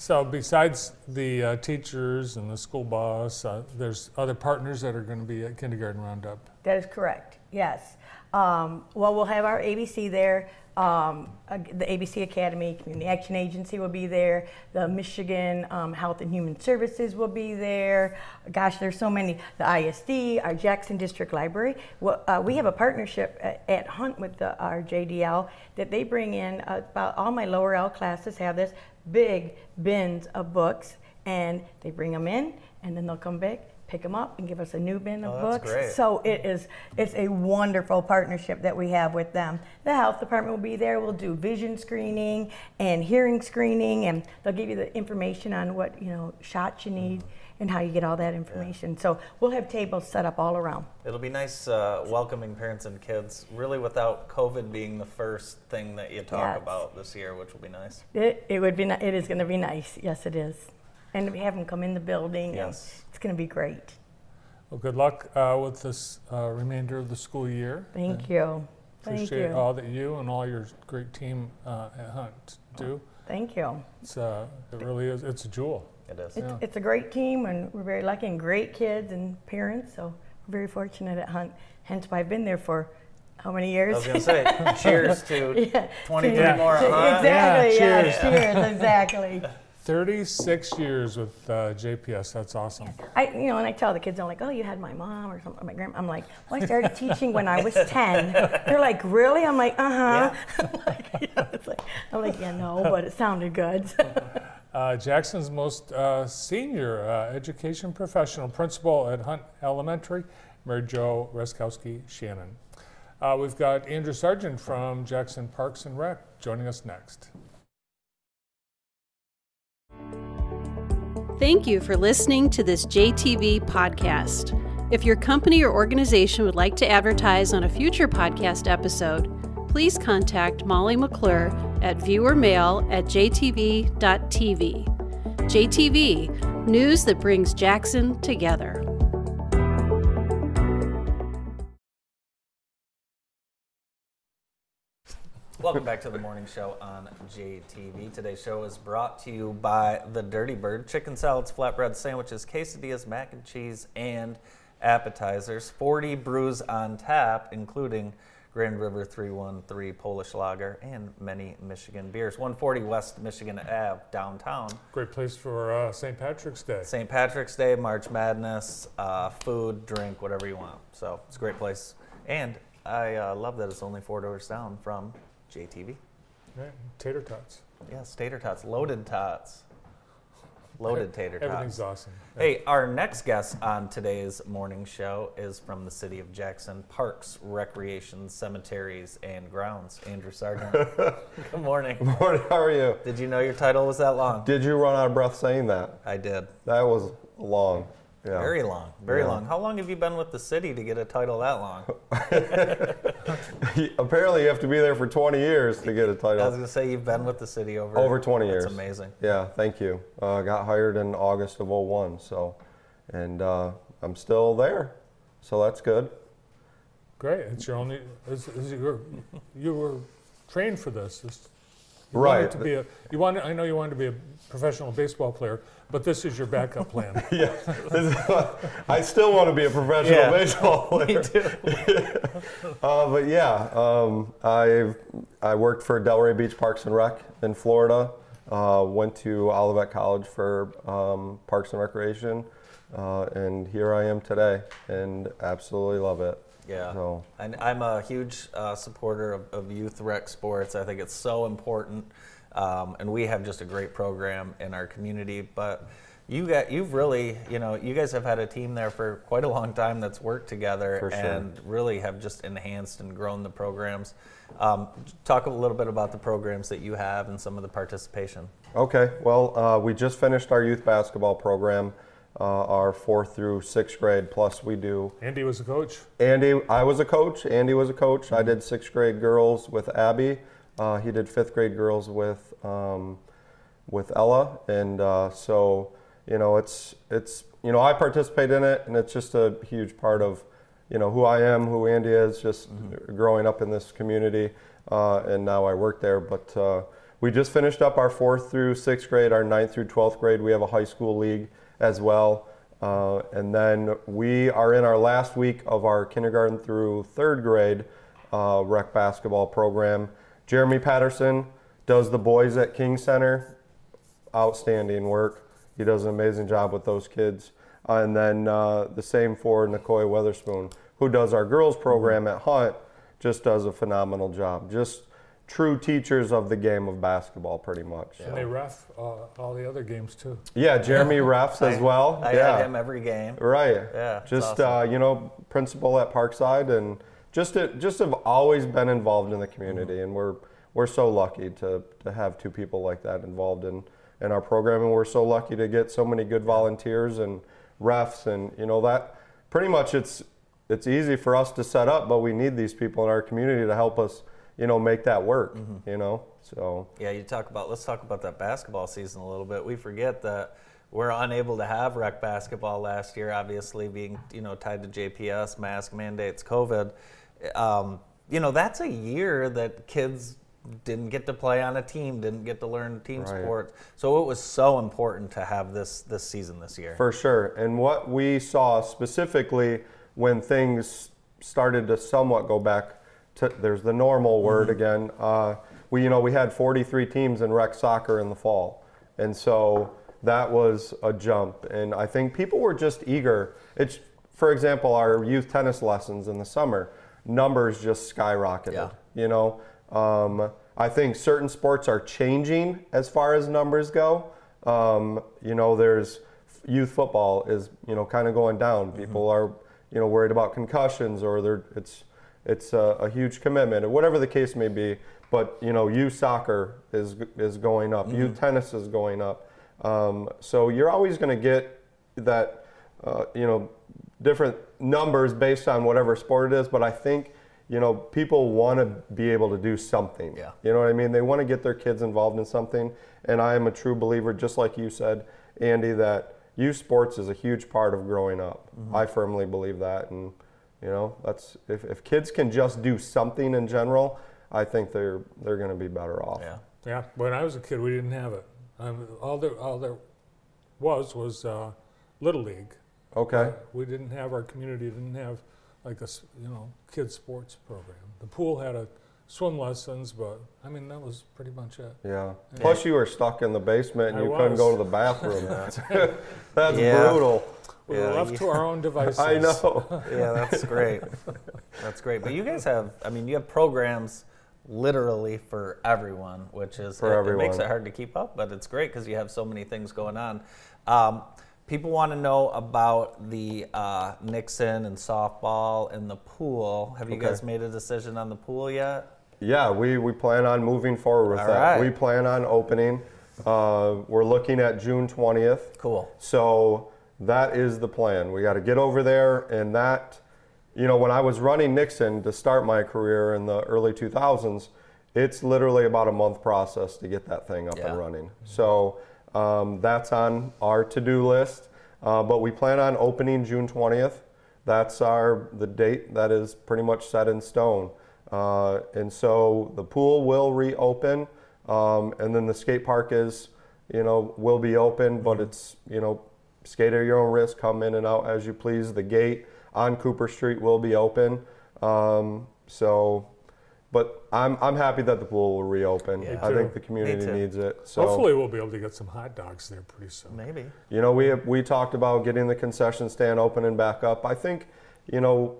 So besides the uh, teachers and the school bus, uh, there's other partners that are going to be at Kindergarten Roundup. That is correct. Yes. Um, well, we'll have our ABC there. Um, the ABC Academy Community Action Agency will be there. The Michigan um, Health and Human Services will be there. Gosh, there's so many. The ISD, our Jackson District Library. Well, uh, we have a partnership at, at Hunt with the, our JDL that they bring in uh, about all my lower L classes have this big bins of books, and they bring them in, and then they'll come back, pick them up, and give us a new bin of Oh, that's books. great. So it is, it's a wonderful partnership that we have with them. The health department will be there. We'll do vision screening and hearing screening, and they'll give you the information on what, you know, shots you need and how you get all that information. So we'll have tables set up all around. It'll be nice uh, welcoming parents and kids, really without COVID being the first thing that you talk Yes. about this year, which will be nice. It, it would be, ni- it is going to be nice. Yes, it is. And have them come in the building. and Yes. It's going to be great. Well, good luck uh, with this uh, remainder of the school year. Thank And you. Thank Appreciate you. all that you and all your great team uh, at Hunt do. Thank you. It's, uh, it really is. It's a jewel. It is. It's, Yeah. it's a great team, and we're very lucky and great kids and parents. So we're very fortunate at Hunt. Hence why I've been there for how many years? I was going to say, cheers to yeah. 23 Yeah. more at Hunt. Exactly. Yeah, Yeah. cheers. Cheers. Exactly. 36 years with uh, JPS. That's awesome. I, you know, and I tell the kids, I'm like, oh, you had my mom or something. My grandma. I'm like, well, I started teaching when I was 10. They're like, really? I'm like, uh huh. I'm like, you know, like, I'm like, yeah, no, but it sounded good. Uh, Jackson's most uh, senior uh, education professional, principal at Hunt Elementary, Mary Jo Reskowski Shannon. Uh, we've got Andrew Sargent from Jackson Parks and Rec joining us next. Thank you for listening to this JTV podcast. If your company or organization would like to advertise on a future podcast episode, please contact Molly McClure at viewermail at jtv.tv. JTV, news that brings Jackson together. Welcome back to the morning show on JTV. Today's show is brought to you by The Dirty Bird chicken salads, flatbread sandwiches, quesadillas, mac and cheese, and appetizers. 40 brews on tap, including Grand River 313 Polish Lager and many Michigan beers. 140 West Michigan Ave, downtown. Great place for uh, St. Patrick's Day. St. Patrick's Day, March Madness, uh, food, drink, whatever you want. So it's a great place. And I uh, love that it's only four doors down from JTV. Right. Tater tots. Yes, tater tots, loaded tots. Loaded tater Everything's tots. awesome. Hey, our next guest on today's morning show is from the city of Jackson Parks, Recreation, Cemeteries, and Grounds. Andrew Sargent. Good morning. Morning, how are you? Did you know your title was that long? Did you run out of breath saying that? I did. That was long. Yeah. Very long. Very Yeah. long. How long have you been with the city to get a title that long? Apparently, you have to be there for 20 years to get a title. I was going to say you've been with the city over Over 20 years. That's amazing. Yeah, thank you. Uh, got hired in August of 01, so, and uh, I'm still there, so that's good. Great. It's your only. It's, it's your, you were trained for this. It's, You Right. wanted to be a, you wanted, I know you wanted to be a professional baseball player, but this is your backup plan. yeah, I still want to be a professional Yeah. baseball player. Me uh, but yeah, um, I I worked for Delray Beach Parks and Rec in Florida. Uh, went to Olivet College for um, Parks and Recreation, uh, and here I am today, and absolutely love it. Yeah. So And I'm a huge uh, supporter of, of youth rec sports. I think it's so important, um, and we have just a great program in our community. But you got, you've really, you know, you guys have had a team there for quite a long time that's worked together sure. and really have just enhanced and grown the programs. Um, talk a little bit about the programs that you have and some of the participation. Okay, well, uh, we just finished our youth basketball program, uh, our fourth through sixth grade. Plus, we do Andy was a coach. Andy, I was a coach. Andy was a coach. I did sixth grade girls with Abby. Uh, he did fifth grade girls with um, with Ella, and uh, so you know it's it's you know I participate in it, and it's just a huge part of you know who I am, who Andy is, just growing up in this community, uh, and now I work there. But uh, we just finished up our fourth through sixth grade, our ninth through twelfth grade. We have a high school league as well. Uh, and then we are in our last week of our kindergarten through third grade uh, rec basketball program. Jeremy Patterson does the boys at King Center. Outstanding work. He does an amazing job with those kids. Uh, and then uh, the same for Nicoy Weatherspoon, who does our girls program at Hunt, just does a phenomenal job. Just true teachers of the game of basketball, pretty much. And they ref uh, all the other games too. Yeah, Jeremy refs as well. I yeah. had him every game. Right. Yeah, Just awesome. uh, you know, principal at Parkside, and just to, just have always been involved in the community, Mm-hmm. and we're we're so lucky to to have two people like that involved in in our program, and we're so lucky to get so many good volunteers and refs, and you know that pretty much it's it's easy for us to set up, but we need these people in our community to help us, you know, make that work. Mm-hmm. You know, so Yeah, you talk about. Let's talk about that basketball season a little bit. We forget that we're unable to have rec basketball last year, obviously being you know tied to JPS, mask mandates, COVID. Um, you know that's a year that kids didn't get to play on a team, didn't get to learn team Right. sports. So it was so important to have this this season this year. For sure. And what we saw specifically when things started to somewhat go back to there's the normal word again. Uh, we you know we had 43 teams in rec soccer in the fall, and so that was a jump. And I think people were just eager. It's for example our youth tennis lessons in the summer numbers just skyrocketed. Yeah. You know, um, I think certain sports are changing as far as numbers go. Um, you know, there's youth football is you know kind of going down. People are you know worried about concussions or they're it's it's a, a huge commitment or whatever the case may be. But you know, youth soccer is is going up. Youth tennis is going up. Um, so you're always going to get that uh, you know different numbers based on whatever sport it is. But I think you know people want to be able to do something. Yeah. You know what I mean? They want to get their kids involved in something. And I am a true believer, just like you said, Andy, that youth sports is a huge part of growing up. Mm-hmm. I firmly believe that. And, you know, that's if, if kids can just do something in general, I think they're they're going to be better off. Yeah. Yeah, when I was a kid, we didn't have it. Um, all there, all there was was uh, little league. Okay. We didn't have our community didn't have like a s- you know kids sports program. The pool had a swim lessons, but I mean that was pretty much it. Yeah. Plus, you were stuck in the basement and I you couldn't was. go to the bathroom. That's Yeah. brutal. We Yeah, were left you- to our own devices. I know. yeah, that's great. That's great. But you guys have, I mean, you have programs literally for everyone, which is For it, it makes everyone. it hard to keep up, but it's great because you have so many things going on. Um, people want to know about the uh, Nixon and softball and the pool. Have you Okay. guys made a decision on the pool yet? Yeah, we, we plan on moving forward with All that. right. We plan on opening. Uh, we're looking at June 20th. Cool. So that is the plan. We got to get over there, and that, you know, when I was running Nixon to start my career in the early 2000s, it's literally about a month process to get that thing up Yeah. and running. So um, that's on our to-do list. Uh, but we plan on opening June 20th. That's our the date that is pretty much set in stone. Uh, and so the pool will reopen. Um, and then the skate park is, you know, will be open, but it's, you know, skate at your own risk, come in and out as you please. The gate on Cooper Street will be open. Um, so, but I'm, I'm happy that the pool will reopen. Yeah. I think the community too. needs it. So Hopefully, we'll be able to get some hot dogs there pretty soon. Maybe. you know, we we talked about getting the concession stand open and back up. I think, you know,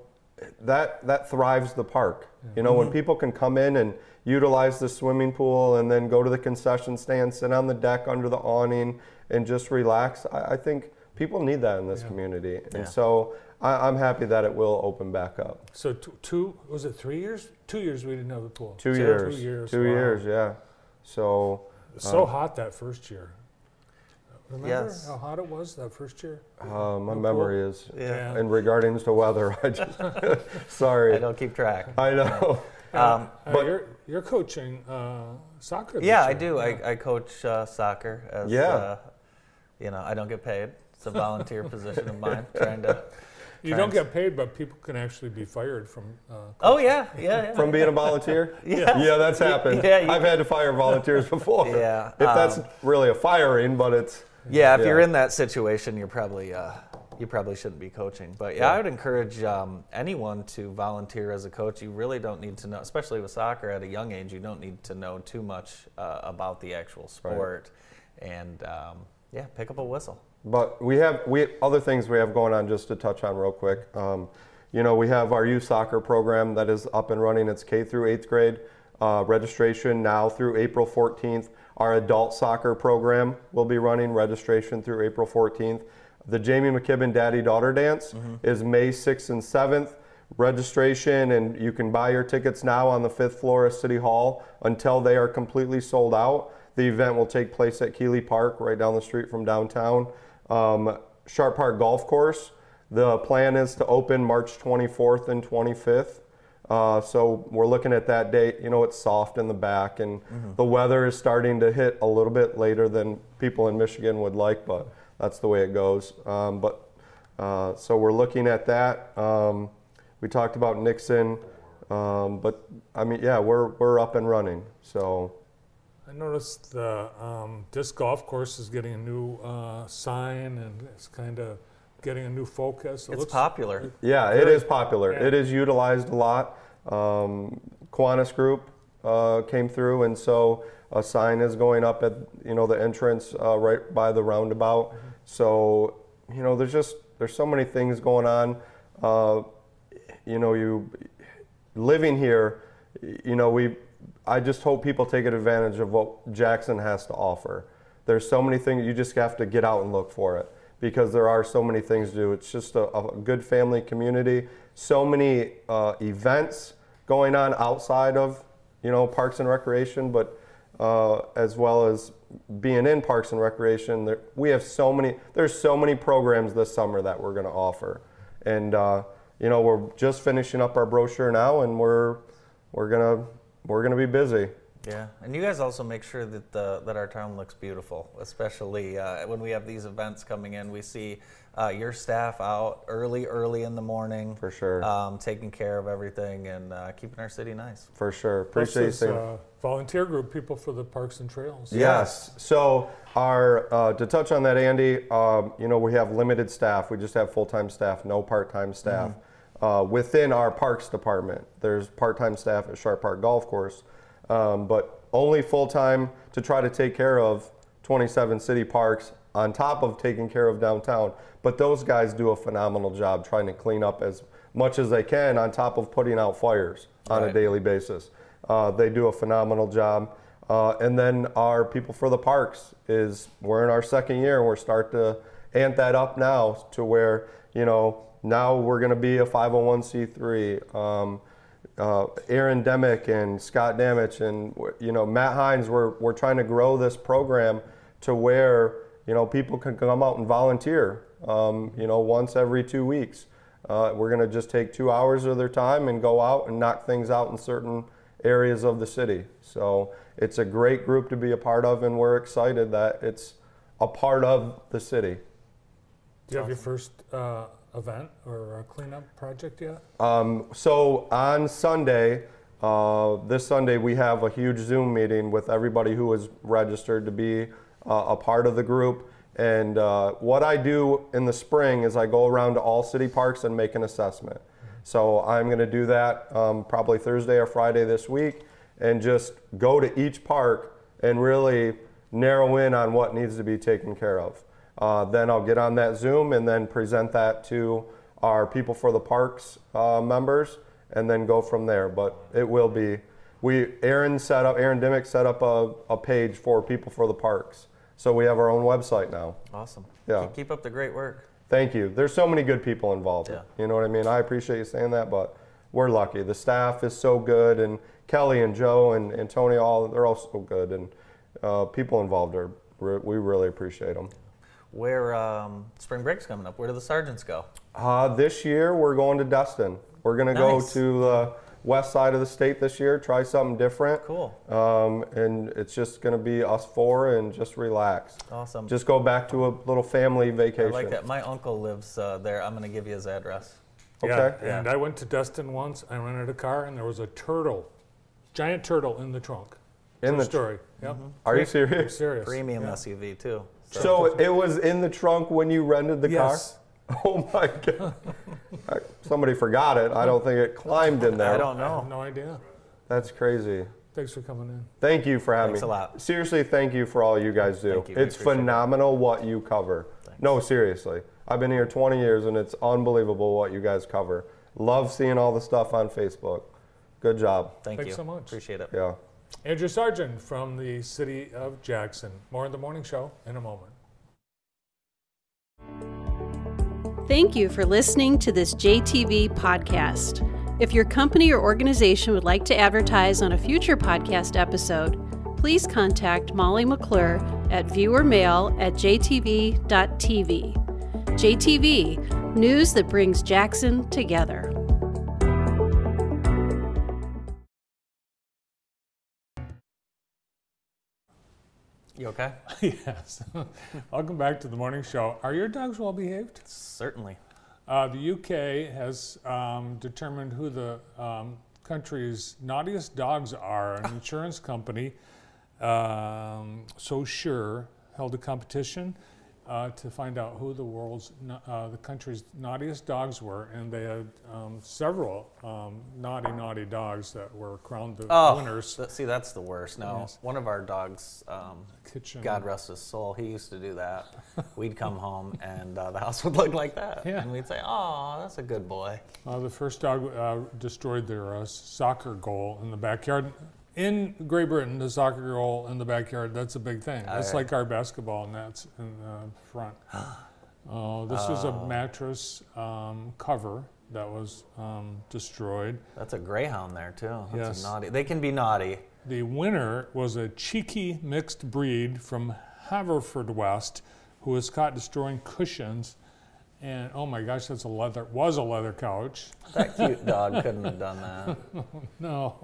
that that thrives the park. You know, when mm-hmm. people can come in and utilize the swimming pool and then go to the concession stand, sit on the deck under the awning, and just relax. I, I think people need that in this community, and Yeah. so I, I'm happy that it will open back up. So two, two was it three years? Two years we didn't have a pool. Two Two years. years, Two wow. years. Yeah. So. It was so Uh, hot that first year. Remember Yes. how hot it was that first year? Uh, my No memory is, Yeah. in regarding to weather, I just, sorry. I don't keep track. I know. Um, Uh, but- you're you're coaching uh, soccer. this yeah, I do. Yeah. I, I coach uh, soccer as, Yeah. uh, you know, I don't get paid. It's a volunteer position of mine, trying to. You don't get paid, but people can actually be fired from. Uh, Oh yeah, yeah, yeah. From being a volunteer? Yeah. Yeah, that's happened. Yeah, you- I've had to fire volunteers before. Yeah, If that's um, really a firing, but it's Yeah, if you're in that situation, you're probably uh, you probably shouldn't be coaching. But yeah, Yeah. I would encourage um, anyone to volunteer as a coach. You really don't need to know, especially with soccer at a young age. You don't need to know too much uh, about the actual sport, and um, yeah, pick up a whistle. But we have we other things we have going on just to touch on real quick. Um, you know, we have our youth soccer program that is up and running. It's K through eighth grade. Uh, registration now through April 14th. Our adult soccer program will be running registration through April 14th. The Jamie McKibben Daddy Daughter Dance is May 6th and 7th. Registration and you can buy your tickets now on the fifth floor of City Hall until they are completely sold out. The event will take place at Keeley Park, right down the street from downtown. Um, Sharp Park Golf Course. The plan is to open March 24th and 25th. Uh, so we're looking at that date. You know, it's soft in the back, and the weather is starting to hit a little bit later than people in Michigan would like, but that's the way it goes. Um, but uh, so we're looking at that. Um, we talked about Nixon, um, but I mean, yeah, we're we're up and running. So I noticed the um, disc golf course is getting a new uh, sign and it's kind of getting a new focus. It It's looks- popular. Yeah, it is popular. yeah. It is utilized a lot. Um, Kiwanis Group uh, came through, and so a sign is going up at you know the entrance uh, right by the roundabout. So you know, there's just there's so many things going on. Uh, you know, you living here, you know, we I just hope people take advantage of what Jackson has to offer. There's so many things you just have to get out and look for it because there are so many things to do. It's just a, a good family community. So many uh, events going on outside of you know Parks and Recreation, but uh, as well as being in Parks and Recreation, there, we have so many. There's so many programs this summer that we're going to offer, and uh, you know we're just finishing up our brochure now, and we're we're gonna we're gonna be busy. Yeah, and you guys also make sure that the that our town looks beautiful, especially uh, when we have these events coming in. We see uh, your staff out early, early in the morning, For sure. um, taking care of everything and uh, keeping our city nice. For sure. Appreciate you this, saying. uh, volunteer group, people for the parks and trails. Yes. So our uh, to touch on that, Andy, um, you know we have limited staff. We just have full-time staff, no part-time staff. Uh, within our parks department, there's part-time staff at Sharp Park Golf Course, um, but only full-time to try to take care of 27 city parks on top of taking care of downtown. But those guys do a phenomenal job trying to clean up as much as they can on top of putting out fires on a daily basis. Uh, they do a phenomenal job. Uh, and then our people for the parks is we're in our second year and we're start to amp that up now to where you know now we're going to be a 501c3. Um, uh, Aaron Demick and Scott Damich and you know Matt Hines. We're we're trying to grow this program to where you know people can come out and volunteer. Um, you know once every two weeks. Uh, we're going to just take two hours of their time and go out and knock things out in certain areas of the city. So it's a great group to be a part of, and we're excited that it's a part of the city. Do you have your first uh, event or uh, cleanup project yet? Um, so on Sunday, Uh, this Sunday, we have a huge Zoom meeting with everybody who is registered to be uh, a part of the group. And uh, what I do in the spring is I go around to all city parks and make an assessment. So I'm going to do that um, probably Thursday or Friday this week and just go to each park and really narrow in on what needs to be taken care of. Uh, then I'll get on that Zoom and then present that to our People for the Parks uh, members and then go from there. But it will be, we, Aaron set up, Aaron Dimmick set up a, a page for People for the Parks. So we have our own website now. Awesome. Yeah. Keep, keep up the great work. Thank you. There's so many good people involved. Yeah. You know what I mean? I appreciate you saying that, but we're lucky. The staff is so good, and Kelly and Joe and, and Tony, all they're all so good, and uh, people involved are re- we really appreciate them. Where um, spring break's coming up? Where do the Sargents go? Uh, this year we're going to Destin. We're gonna go to the west side of the state this year, try something different. Cool. Um, and it's just gonna be us four and just relax. Awesome. Just go back to a little family I vacation. like that. My uncle lives uh, there. I'm going to give you his address. Okay. Yeah, and I went to Destin once. I rented a car, and there was a turtle, giant turtle in the trunk. In True the story. Yep. Are you I'm serious? serious. Premium Yeah. SUV too. So it was in the trunk when you rented the Yes. car? Oh my God. I- Somebody forgot it. I don't think it climbed in there. I don't I have know. no idea. That's crazy. Thanks for coming in. Thank you for having Thanks me. a lot. Seriously, thank you for all you guys do. Thank you. It's appreciate it. phenomenal what you cover. No, seriously. I've been here 20 years and it's unbelievable what you guys cover. Love seeing all the stuff on Facebook. Good job. Thank Thanks you. so much. Appreciate it. Yeah. Andrew Sargent from the city of Jackson. More in the morning show in a moment. Thank you for listening to this JTV podcast. If your company or organization would like to advertise on a future podcast episode, please contact Molly McClure at viewermail at jtv.tv. JTV, news that brings Jackson together. You okay? yes. Welcome back to the morning show. Are your dogs well behaved? Certainly. Uh, the UK has um, determined who the um, country's naughtiest dogs are. An insurance company, um, So Sure, held a competition uh, to find out who the world's, uh, the country's naughtiest dogs were, and they had um, several um, naughty, naughty dogs that were crowned the Oh, winners. th- see, that's the worst. No, Yes. one of our dogs, um, Kitchen. God rest his soul, he used to do that. We'd come home and uh, the house would look like that. Yeah. And we'd say, oh, that's a good boy. Uh, the first dog uh, destroyed their uh, soccer goal in the backyard. In Great Britain, the soccer goal in the backyard, that's a big thing. That's Oh, yeah. like our basketball nets in the front. Uh, this is a mattress um, cover that was um, destroyed. That's a greyhound there, too. That's Yes. a naughty. They can be naughty. The winner was a cheeky mixed breed from Haverfordwest who was caught destroying cushions. And oh my gosh, that's a leather, was a leather couch. That cute dog couldn't have done that. No.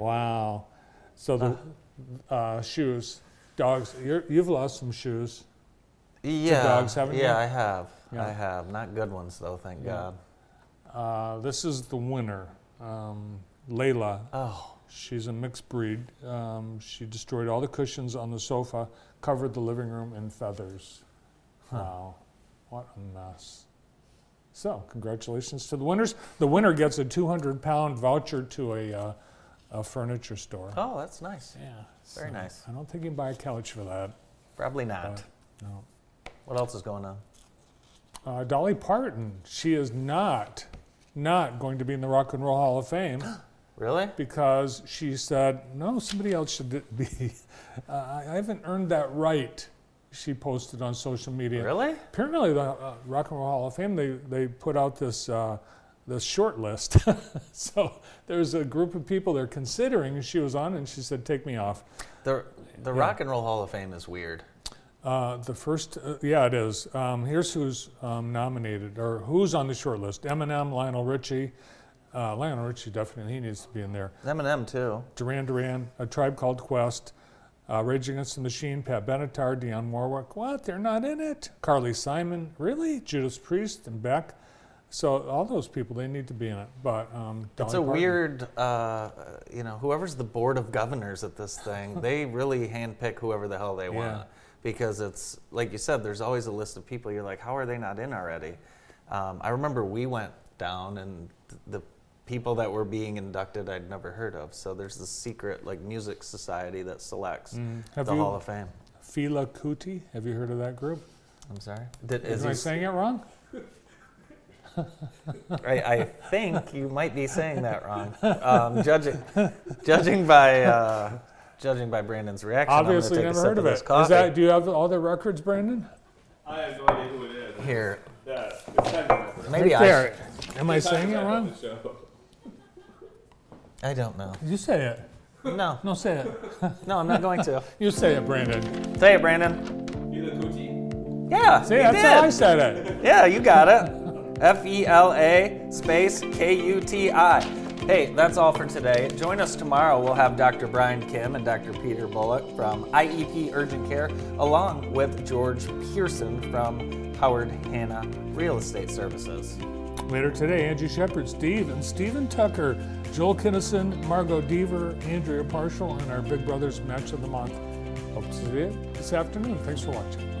Wow. So the uh, shoes, dogs. You're, you've lost some shoes. Yeah. dogs, haven't yeah, you? I have. Yeah. I have. Not good ones, though, thank Yeah. God. Uh, this is the winner, um, Layla. Oh, She's a mixed breed. Um, she destroyed all the cushions on the sofa, covered the living room in feathers. Wow, what a mess. So, congratulations to the winners. The winner gets a 200 pound voucher to a, uh, a furniture store. oh, that's nice. Yeah. Very so nice. I don't think you can buy a couch for that. Probably not. but no. What else is going on? Uh, Dolly Parton, she is not, not going to be in the Rock and Roll Hall of Fame Really? because she said, no, somebody else should be. Uh, I I haven't earned that right, she posted on social media. Really? Apparently, the uh, Rock and Roll Hall of Fame, they, they put out this, uh, this short list. so there's a group of people they're considering, and she was on, and she said, take me off. The the Yeah. Rock and Roll Hall of Fame is weird. Uh, the first, uh, yeah, it is. Um, here's who's um, nominated, or who's on the short list: Eminem, Lionel Richie. Uh, Lionel Richie definitely he needs to be in there. Eminem too. Duran Duran, A Tribe Called Quest, uh, Rage Against the Machine, Pat Benatar, Dionne Warwick. What? They're not in it. Carly Simon, really? Judas Priest and Beck. So all those people, they need to be in it. But um, It's a Parton- weird, uh, you know, whoever's the board of governors at this thing, they really handpick whoever the hell they Yeah. want. Because it's, like you said, there's always a list of people. You're like, how are they not in already? Um, I remember we went down and th- the people that were being inducted I'd never heard of. So there's this secret, like, music society that selects Mm. The you- Hall of Fame. Fela Kuti. Have you heard of that group? I'm sorry? Did, is Am I saying it wrong? I, I think you might be saying that wrong. Um, judging, judging by uh, judging by Brandon's reaction, Obviously, I'm gonna never take a heard sip of it. coffee. Is that? Do you have all the records, Brandon? I have no idea who it is. Here, Yeah, it's kind maybe Right I. there. Am I saying it wrong? I don't know. You say it. No, No, say it. no, I'm not going to. You say it, Brandon. Say it, Brandon. Fela Kuti? Yeah, See, that's did. how I said it. Yeah, you got it. F E L A space K U T I. Hey, that's all for today. Join us tomorrow. We'll have Dr. Brian Kim and Dr. Peter Bullock from IEP Urgent Care, along with George Pearson from Howard Hanna Real Estate Services. Later today, Angie Shepard, Steve, and Stephen Tucker, Joel Kinnison, Margot Deaver, Andrea Partial, and our Big Brothers Match of the Month. Hope to see you this afternoon. Thanks for watching.